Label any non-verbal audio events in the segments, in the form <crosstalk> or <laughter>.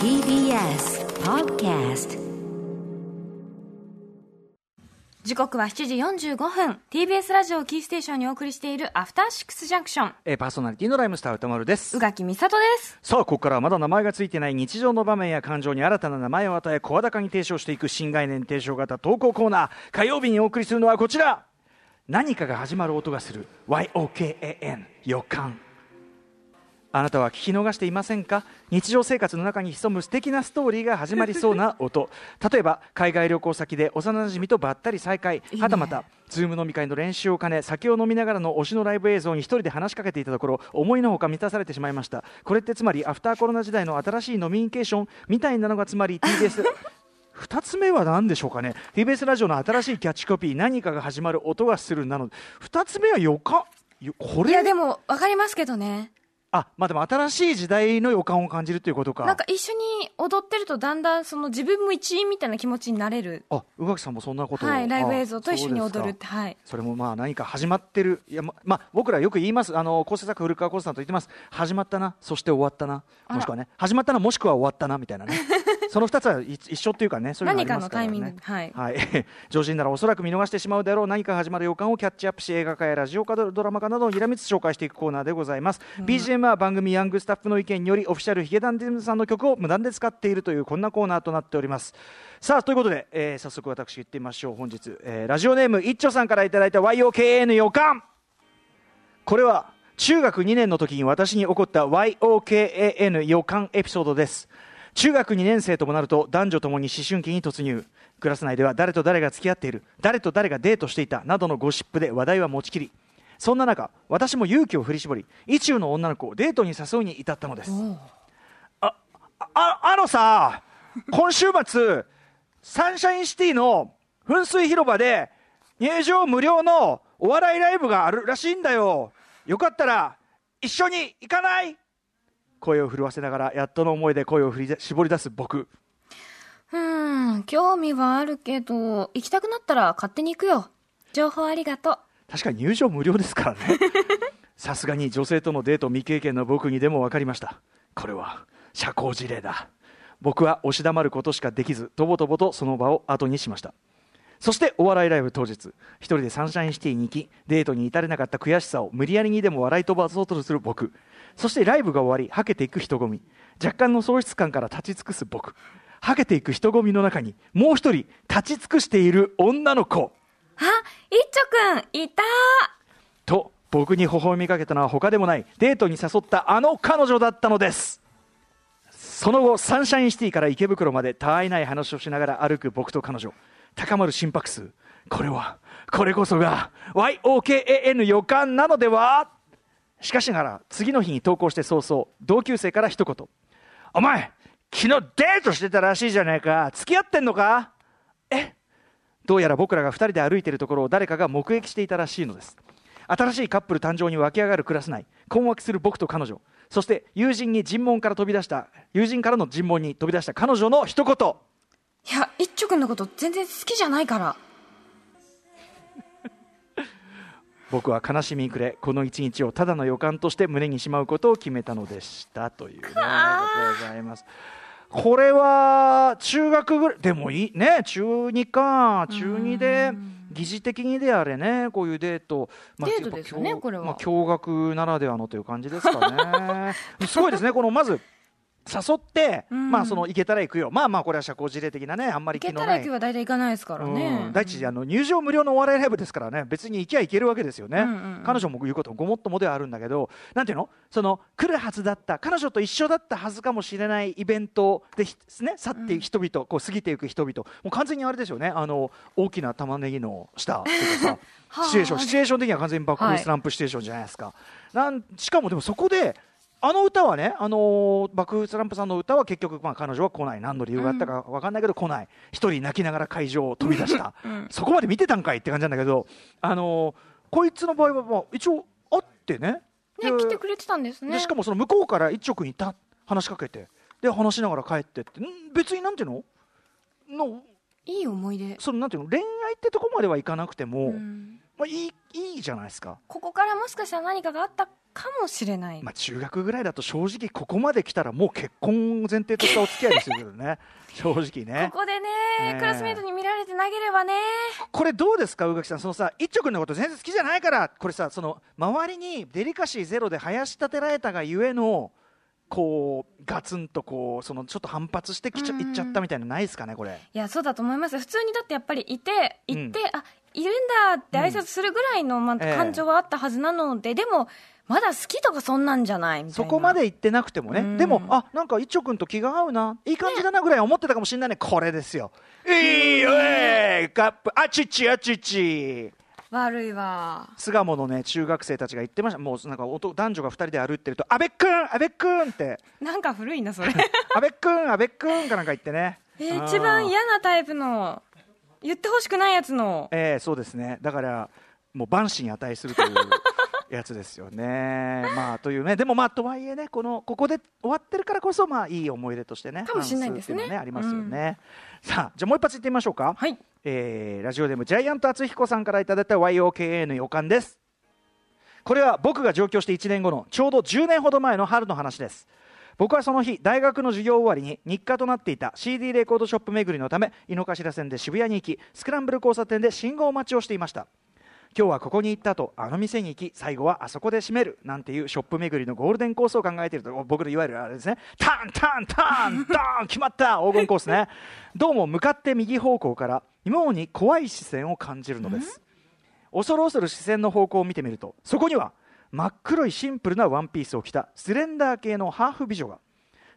TBS Podcast 時刻は7時45分。TBS ラジオキーステーションにお送りしているアフターシックスジャンクションえーパーソナリティのライムスター歌丸です。宇垣美里です。さあここからはまだ名前がついてない日常の場面や感情に新たな名前を与え声高に提唱していく新概念提唱型投稿コーナー。火曜日にお送りするのはこちら。何かが始まる音がする。YOKAN 予感あなたは聞き逃していませんか？日常生活の中に潜む素敵なストーリーが始まりそうな音。例えば海外旅行先で幼馴染とばったり再会。はたまた Zoom 飲み会の練習を兼ね酒を飲みながらの推しのライブ映像に一人で話しかけていたところ思いのほか満たされてしまいました。これってつまりアフターコロナ時代の新しい飲みニケーションみたいなのがつまり TBS <laughs> 2つ目は何でしょうかね？TBS ラジオの新しいキャッチコピー何かが始まる音がするなの。で2つ目は予感よこれ？いやでも分かりますけどねあまあでも新しい時代の予感を感じるということか。なんか一緒に踊ってるとだんだんその自分も一員みたいな気持ちになれる。あ宇垣さんもそんなことを。はいライブあ映像と一緒に踊るってはい。それもまあ何か始まってる。いやままあ僕らよく言います。あの構成作古川浩さんと言ってます。始まったな。そして終わったな。もしくはね始まったなもしくは終わったなみたいなねその2つは一一緒っていうかねそういうのありますからね。タイミング。はい。はい、<laughs> 常人ならおそらく見逃してしまうであろう何か始まる予感をキャッチアップし映画化やラジオ化ドラマ化などをにらみつ紹介していくコーナーでございます、BGM は番組ヤングスタッフの意見によりオフィシャルヒゲダンディズムさんの曲を無断で使っているというこんなコーナーとなっております。さあということで、えー早速私言ってみましょう。本日、えーラジオネームいっちょさんからいただいた YOKN 予感。これは中学2年の時に私に起こった YOKAN 予感エピソードです中学2年生ともなると男女ともに思春期に突入。クラス内では誰と誰が付き合っている。誰と誰がデートしていた。などのゴシップで話題は持ちきり。そんな中私も勇気を振り絞り。意中の女の子をデートに誘うに至ったのです。あああのさ今週末サンシャインシティの噴水広場で入場無料のお笑いライブがあるらしいんだよ。よかったら一緒に行かない？声を震わせながらやっとの思いで声を振り絞り出す僕。うーん興味はあるけど行きたくなったら勝手に行くよ。情報ありがとう。確かに入場無料ですからね。<laughs> さすがに女性とのデート未経験の僕にでも分かりました。これは社交辞令だ。僕は押し黙ることしかできずとぼとぼとその場を後にしました。そしてお笑いライブ当日一人でサンシャインシティに行きデートに至れなかった悔しさを無理やりにでも笑い飛ばそうとする僕そしてライブが終わりはけていく人混み。若干の喪失感から立ち尽くす僕。はけていく人混みの中にもう一人立ち尽くしている女の子。あいっちょくんいた。と僕に微笑みかけたのは他でもないデートに誘ったあの彼女だったのです。その後サンシャインシティから池袋までたわいない話をしながら歩く僕と彼女。高まる心拍数。これはこれこそが YOKAN 予感なのでは？しかしながら次の日に投稿して早々同級生から一言「お前昨日デートしてたらしいじゃないか。付き合ってんのか?」え？どうやら僕らが2人で歩いているところを誰かが目撃していたらしいのです。新しいカップル誕生に湧き上がるクラス内困惑する僕と彼女。そして友人に尋問から飛び出した友人からの尋問に飛び出した彼女の一言。いやいっちょくんのこと全然好きじゃないから。僕は悲しみに暮れこの一日をただの予感として胸にしまうことを決めたのでしたというねことでございます。これは中学ぐらいでもいい？ね中2か。中2で疑似的にであれねこういうデート、デートですよねこれは。まあ、驚愕ならではのという感じですかね。<laughs> すごいですね。このまず誘って、うん。まあその行けたら行くよ。まあまあこれは社交辞令的なねあんまり行け気のないたら行けば大体行かないですからね。うん。第一あの入場無料のお笑いライブですからね別に行きゃ行けるわけですよね、うんうんうん。彼女も言うこともごもっともではあるんだけどなんていうの？その来るはずだった彼女と一緒だったはずかもしれないイベントでひね去っていく人々、こう過ぎていく人々。もう完全にあれですよね。あの大きな玉ねぎの下とかさ <laughs> はあ。シチュエーション。シチュエーション的には完全にバックスランプシチュエーションじゃないですか、なんしかもでもそこであの歌はね、あのー爆風スランプさんの歌は結局、まあ、彼女は来ない、何の理由があったか分かんないけど、来ない、一人泣きながら会場を飛び出した、そこまで見てたんかいって感じなんだけど、あのーこいつの場合は、まあ、一応、会ってね、ねで来てくれてたんですね。でしかもその向こうから一直にた話しかけて、で話しながら帰ってって、ん？別になんていうの？のいい思い出。そのなんていうの？恋愛ってとこまではいかなくても、うんまあ、いいいいじゃないですか、ここからもしかしたら何かがあったかもしれない、まあ、中学ぐらいだと正直ここまで来たらもう結婚を前提としたお付き合いですよけどね。<laughs> 正直ね。ここでねねえクラスメートに見られて投げればねこれどうですか？宇垣さんそのさ一直君のこと全然好きじゃないからこれさその周りにデリカシーゼロで林立てられたがゆえのこうガツンとこうそのちょっと反発してきちゃうんいっちゃったみたいなのないですかねこれ。いやそうだと思います。普通にだってやっぱりいて行って、うあいるんだって挨拶するぐらいの、まあええ。感情はあったはずなのででもまだ好きとかそんなんじゃないみたいな。そこまで言ってなくてもね、うん。でも、あなんか一丁君と気が合うな、いい感じだなぐらい思ってたかもしれないね、これですよ。いいよ、えいカップ、あちちあちち。悪いわ。巣鴨のね、中学生たちが言ってました、もうなんか男男女が2人で歩いてると、阿部君、阿部君って、なんか古いなそれ。阿部君、阿部君かなんか言ってね。<laughs> えー一番嫌なタイプの言ってほしくないやつの。ええそうですね、だから、もう万死に値するというやつですよね。<laughs> まあというね、でもまあとはいえね、このここで終わってるからこそ、まあいい思い出としてね、かもしれないですね。反数ってうのはありますよね。さあ、じゃあもう一発いってみましょうか。はい。えーラジオネームジャイアント厚彦さんからいただいた YOKA の予感です。これは僕が上京して1年後のちょうど10年ほど前の春の話です僕はその日大学の授業終わりに日課となっていた CD レコードショップ巡りのため井の頭線で渋谷に行きスクランブル交差点で信号待ちをしていました。今日はここに行ったとあの店に行き最後はあそこで閉めるなんていうショップ巡りのゴールデンコースを考えていると僕のいわゆるあれですね。タンタンタンドーン決まった黄金コースね。どうも向かって右方向から妙に怖い視線を感じるのです。恐る恐る視線の方向を見てみるとそこには真っ黒いシンプルなワンピースを着たスレンダー系のハーフ美女が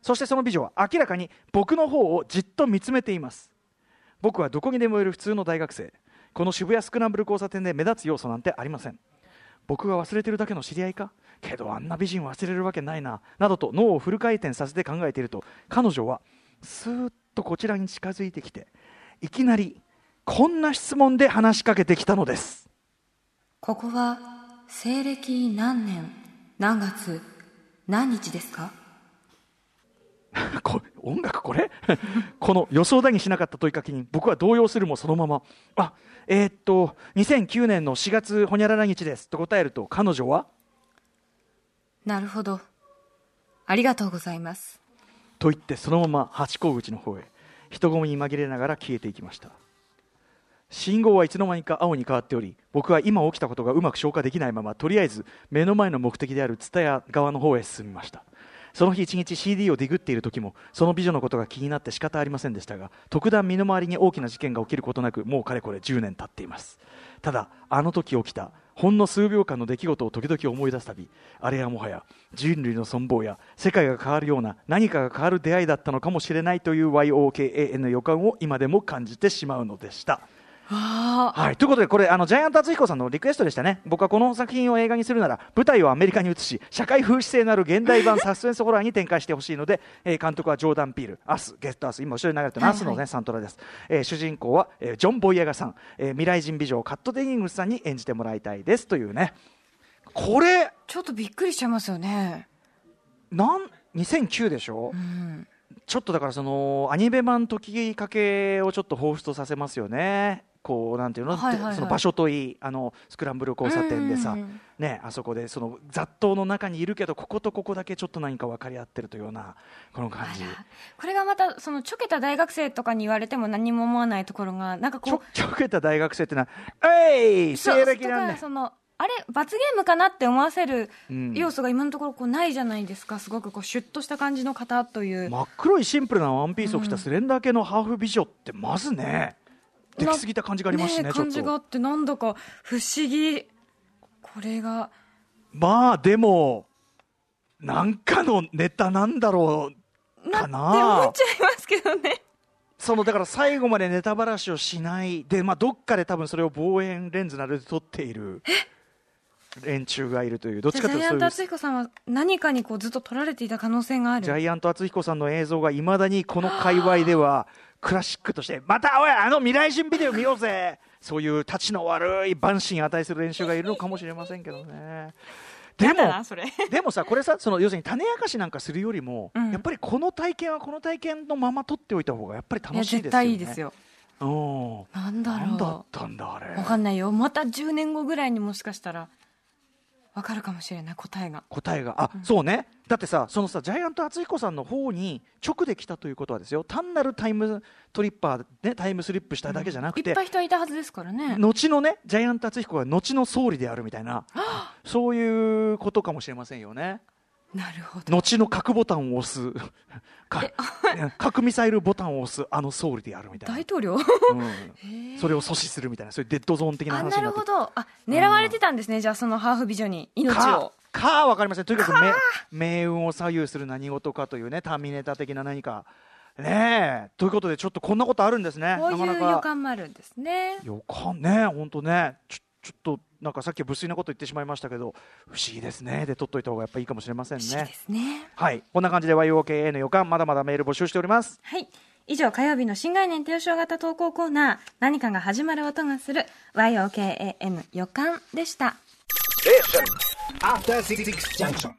そしてその美女は明らかに僕の方をじっと見つめています。僕はどこにでもいる普通の大学生。この渋谷スクランブル交差点で目立つ要素なんてありません。僕が忘れてるだけの知り合いか？けどあんな美人忘れるわけないな。などと脳をフル回転させて考えていると彼女はスーッとこちらに近づいてきていきなりこんな質問で話しかけてきたのです。ここは西暦何年何月何日ですか？<laughs> こ音楽これ？<laughs> この予想だにしなかった問いかけに僕は動揺するもそのまま。あえーっと2009年の4月ほにゃらら日です。と答えると彼女は？なるほど。ありがとうございます。と言ってそのまま八甲口の方へ。人混みに紛れながら消えていきました信号はいつの間にか青に変わっており僕は今起きたことがうまく消化できないままとりあえず目の前の目的である蔦屋側の方へ進みました。その日一日 CD をディグっている時もその美女のことが気になって仕方ありませんでしたが特段身の回りに大きな事件が起きることなくもうかれこれ10年経っています。ただあの時起きたほんの数秒間の出来事を時々思い出すたびあれはもはや人類の存亡や世界が変わるような何かが変わる出会いだったのかもしれないという YOKAN の予感を今でも感じてしまうのでした。はい、ということで、これ、あのジャイアント厚彦さんのリクエストでしたね、僕はこの作品を映画にするなら、舞台をアメリカに移し、社会風刺性のある現代版サスペンスホラーに展開してほしいので、えー監督はジョーダン・ピール、アス、ゲストアス、今、後ろに流れてるアスの、ねはいはい。サントラです、えー主人公は、えージョン・ボイヤガさん、えー未来人美女、カット・デニングスさんに演じてもらいたいですというね、これ、ちょっとびっくりしちゃいますよね。なん2009でしょ、うんちょっとだからそのアニメ版時かけをちょっと彷彿とさせますよね。こうなんていうの、はいはいはい。その場所といいあのスクランブル交差点でさ、うんうんうんねあそこでその雑踏の中にいるけどこことここだけちょっと何か分かり合ってるというようなこの感じ。これがまたそのちょけた大学生とかに言われても何も思わないところがなんかこう。ちょけた大学生ってのは「えい！西暦なんだとかそのあれ罰ゲームかなって思わせるうん。要素が今のところこうないじゃないですか。すごくこうシュッとした感じの方という、真っ黒いシンプルなワンピースを着たスレンダー系のハーフ美女ってまずね、できすぎた感じがありますしねちょっ感じがあとってなんだか不思議。これが。まあでもなんかのネタなんだろうかな。って思っちゃいますけどね。そのだから最後までネタばらしをしないで、まあ、どっかで多分それを望遠レンズなどで撮っている連中がいるという。どっちじゃあジャイアントかというとそういう厚彦さんは何かにこうずっと撮られていた可能性がある。ジャイアント厚彦さんの映像がいまだにこの界隈ではクラシックとしてまたおいあの未来人ビデオ見ようぜ。そういうたちの悪い万死に値する練習がいるのかもしれませんけどね。でもでもさこれさその要するに種明かしなんかするよりも、うん。やっぱりこの体験はこの体験のまま撮っておいた方がやっぱり楽しいですよね。絶対いいですよ。うん。なんだろう。何だったんだあれ。わかんないよ。また10年後ぐらいにもしかしたらわかるかもしれない答えが。答えが。あ、そうね。だってさそのさジャイアント厚彦さんの方に直で来たということはですよ。単なるタイムトリッパーでタイムスリップしただけじゃなくて、いっぱい人はいたはずですからね。後のねジャイアント厚彦が後の総理であるみたいな。そういうことかもしれませんよねなるほど。後の核ボタンを押す。か <laughs> 核ミサイルボタンを押すあの総理であるみたいな。大、統領？うん、それを阻止するみたいな。そういうデッドゾーン的な話になるほど。あ狙われてたんですね、じゃあそのハーフ美女に。命かを。かは分かりません。とにかく命命運を左右する何事かというねターミネーター的な何か。ねえ。ということでちょっとこんなことあるんですね。こういう予感もあるんですね。予感ね本当ね。ちょちょっとなんかさっきは無粋なこと言ってしまいましたけど不思議ですね。で取っといた方がやっぱいいかもしれません不思議ねですね。はい。こんな感じで YOKA の予感まだまだメール募集しております。はい。以上火曜日の新概念提唱型投稿コーナー何かが始まる音がする YOKAN 予感でした。After Six Junction.